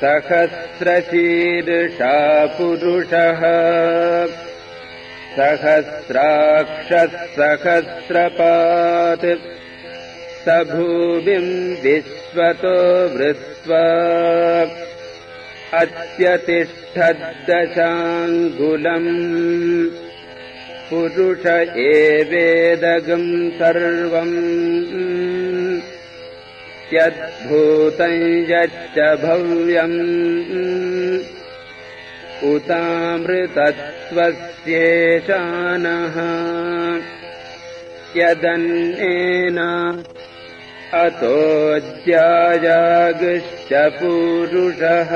सहस्रशीर्षा पुरुषः सहस्राक्षः सहस्रपात् स भूमिम् विश्वतो वृत्वा अत्यतिष्ठद्दशाङ्गुलम् पुरुष एवेदगम् सर्वम् यद्भूतम् यच्च भव्यम् उतामृतत्वस्येशानः यदन्येन अतोऽध्यायागश्च पूरुषः।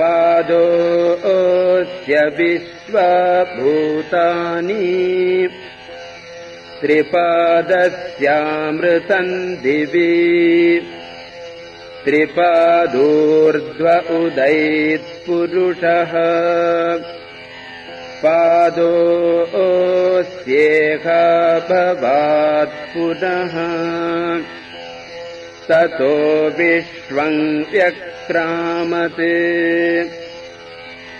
पादोऽस्य विश्वभूतानि त्रिपादस्यामृतम् दिवि। त्रिपादोर्ध्व उदैत्पुरुषः पुनः। ततो विश्वम् व्यक्रामते।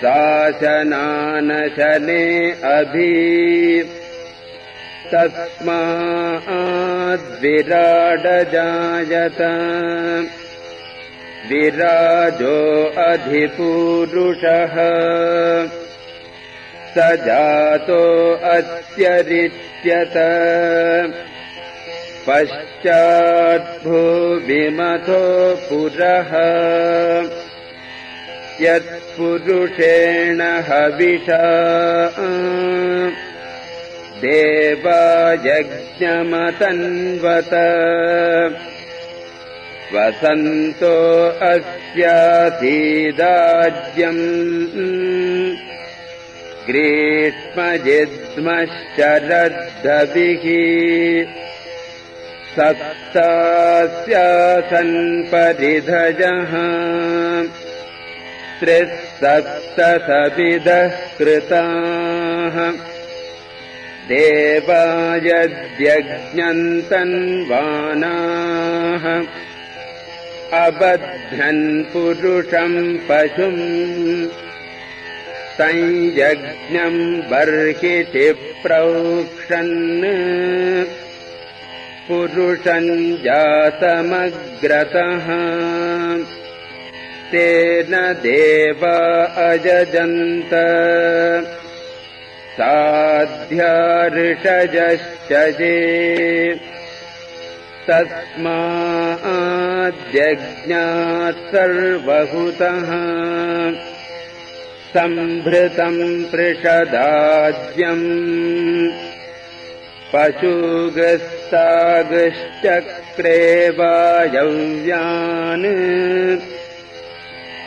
शासनानशने अभि तस्माद्विराडजायत। विराजो अधिपूरुषः। स जातो अत्यरिच्यत पश्चाद्भुविमथो पुरः। यत्पुरुषेण हविषा देवायज्ञमतन्वत वसन्तो अस्यासीदाज्यम् ग्रीष्मजिद्मश्चरद्धभिः सप्तास्यासन्परिधजः त्रिसप्तसविदः कृताः देवायद्यज्ञन्तन्वानाः अबध्नन् पुरुषम् पशुम् संयज्ञम् बर्हिति प्रोक्षन्। पुरुषम् जातमग्रतः। तेन देवा अजजन्त साध्यार्षजश्च जे तस्माद्यज्ञात् सर्वहुतः सम्भृतम् पृषदाज्यम् पशुगस्तागश्चक्रे वायव्यान्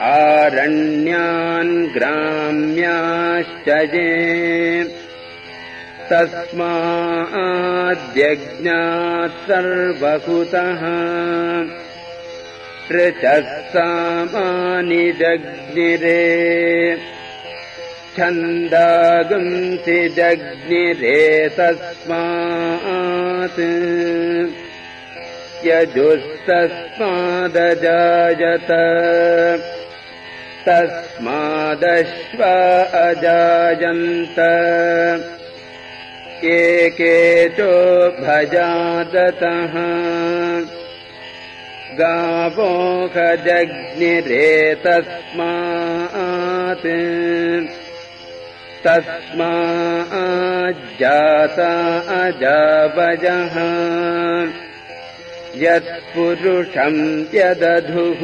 आरण्यान् ग्राम्याश्च ये तस्माद्यज्ञात् सर्वहुतः सामानि जग्निरे छन्दागुंसि जग्निरे तस्मात्। यजुस्तस्मादजायत तस्मादश्व अजायन्त एकेचो भजादतः गावोखजग्निरे तस्मात् तस्माज्जाता अजावजः। यत्पुरुषम् यदधुः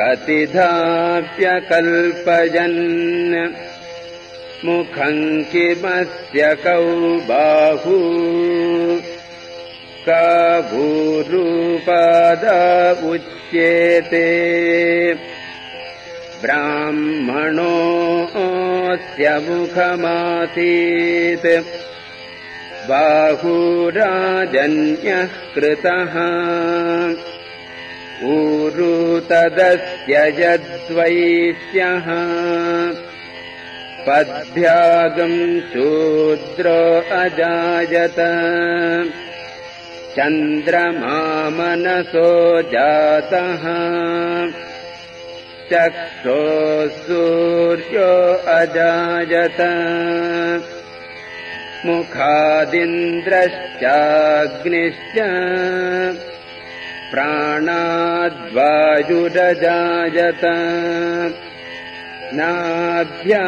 कतिधाप्यकल्पयन् मुखम् किमस्य कौ बाहू उच्येते। ब्राह्मणोऽस्य मुखमासीत्। बाहुराजन्यः कृतः ऊरु तदस्य यद्वैश्यः पद्भ्यागम् शूद्रो अजायत। चन्द्रमामनसो जातः। चक्षो सूर्यो अजायत। मुखादिन्द्रश्चाग्निश्च प्राणाद्वायुरजायत। नाभ्या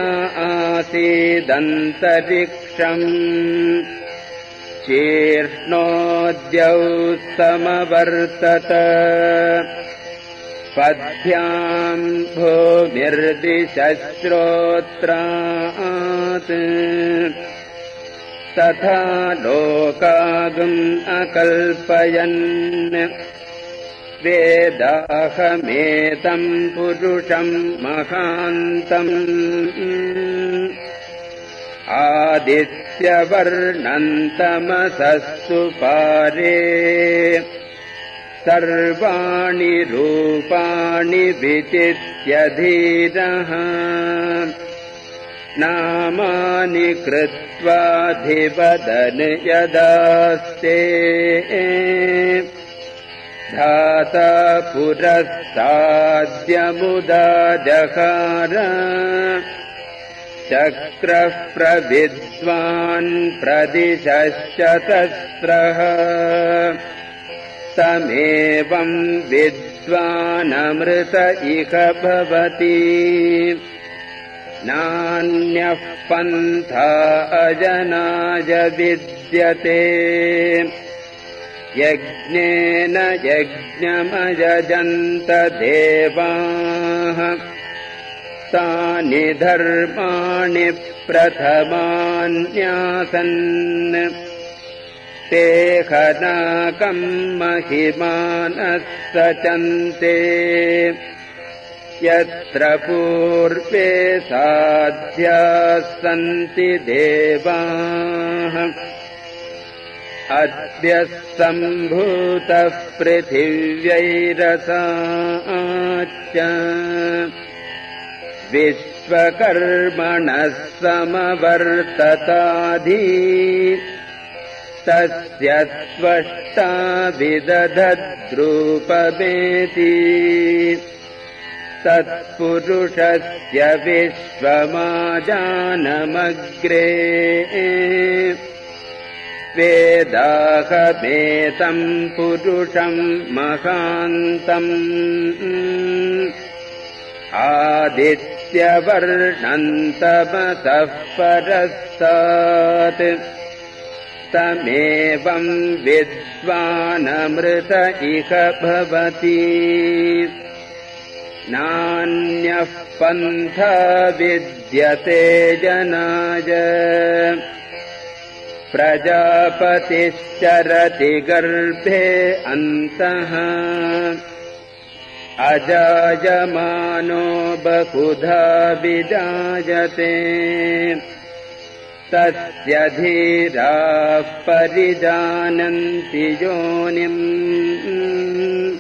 आसीदन्तरिक्षम्। शीर्ष्णोद्यौ समवर्तत पद्भ्याम् भूमिर्दिशश्रोत्रात् तथा लोकागम् अकल्पयन् वेदाहमेतम् पुरुषम् महान्तम् आदित्यवर्णन्तमसस्तु पारे सर्वाणि रूपाणि विचित्यधीरः नामानि कृत्वाधिवदन् यदास्ते धाता पुरस्ताद्यमुदाजहार चक्रः प्रविद्वान् प्रदिशश्चतस्रः। तमेवम् विद्वानमृत इह भवति। नान्यः पन्था अजनाय विद्यते यज्ञेन यज्ञमयजन्त देवाः तानि धर्माणि प्रथमान्यासन्। ते हनाकम् महिमानः सचन्ते यत्र पूर्वे साध्याः सन्ति देवाः अद्यः सम्भूतः पृथिव्यैरसाच्च विश्वकर्मणः समवर्तताधि। तस्य त्वष्टा विदधद्रूपमेति। तत्पुरुषस्य विश्वमाजानमग्रे वेदाहमेतम् पुरुषम् महान्तम्। आदित्यवर्णन्तमसः परस्तात्। तमेवम् विद्वानमृत इह भवति। नान्यः पन्था विद्यते जनाय प्रजापतिश्चरति गर्भे अन्तः। अजायमानो बहुधा विजायते। तस्य धीराः परिजानन्ति योनिम्।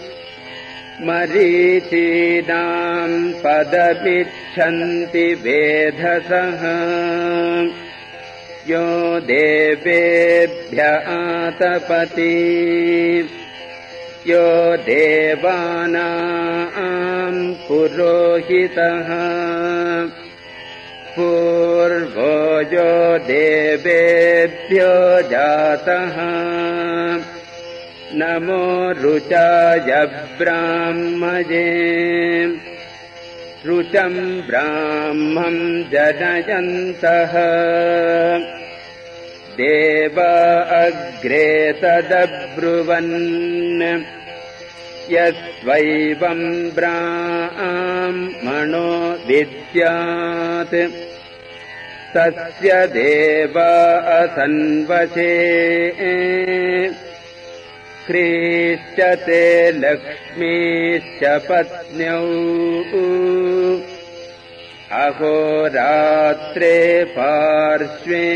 मरीचीनाम् पदमिच्छन्ति वेधसः यो देवेभ्य आतपति। यो देवानाम् पुरोहितः। पूर्वो यो देवेभ्यो जातः। नमो रुचाय ब्राह्मजे रुचम् ब्राह्मम् जनयन्तः देव अग्रे तदब्रुवन्। यस्त्वैवम् ब्राह्मणो विद्यात्। तस्य देव असन्वशे ख्रीश्च ते लक्ष्मीश्च पत्न्यौ अहोरात्रे पार्श्वे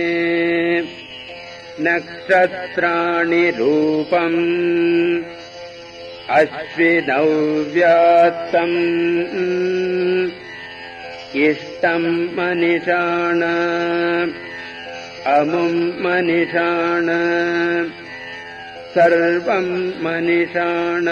नक्षत्राणि रूपम् अश्विनौ व्यात्तम् इष्टम् मनिषाण अमुम् मनिषाण सर्वम् मनिषाण।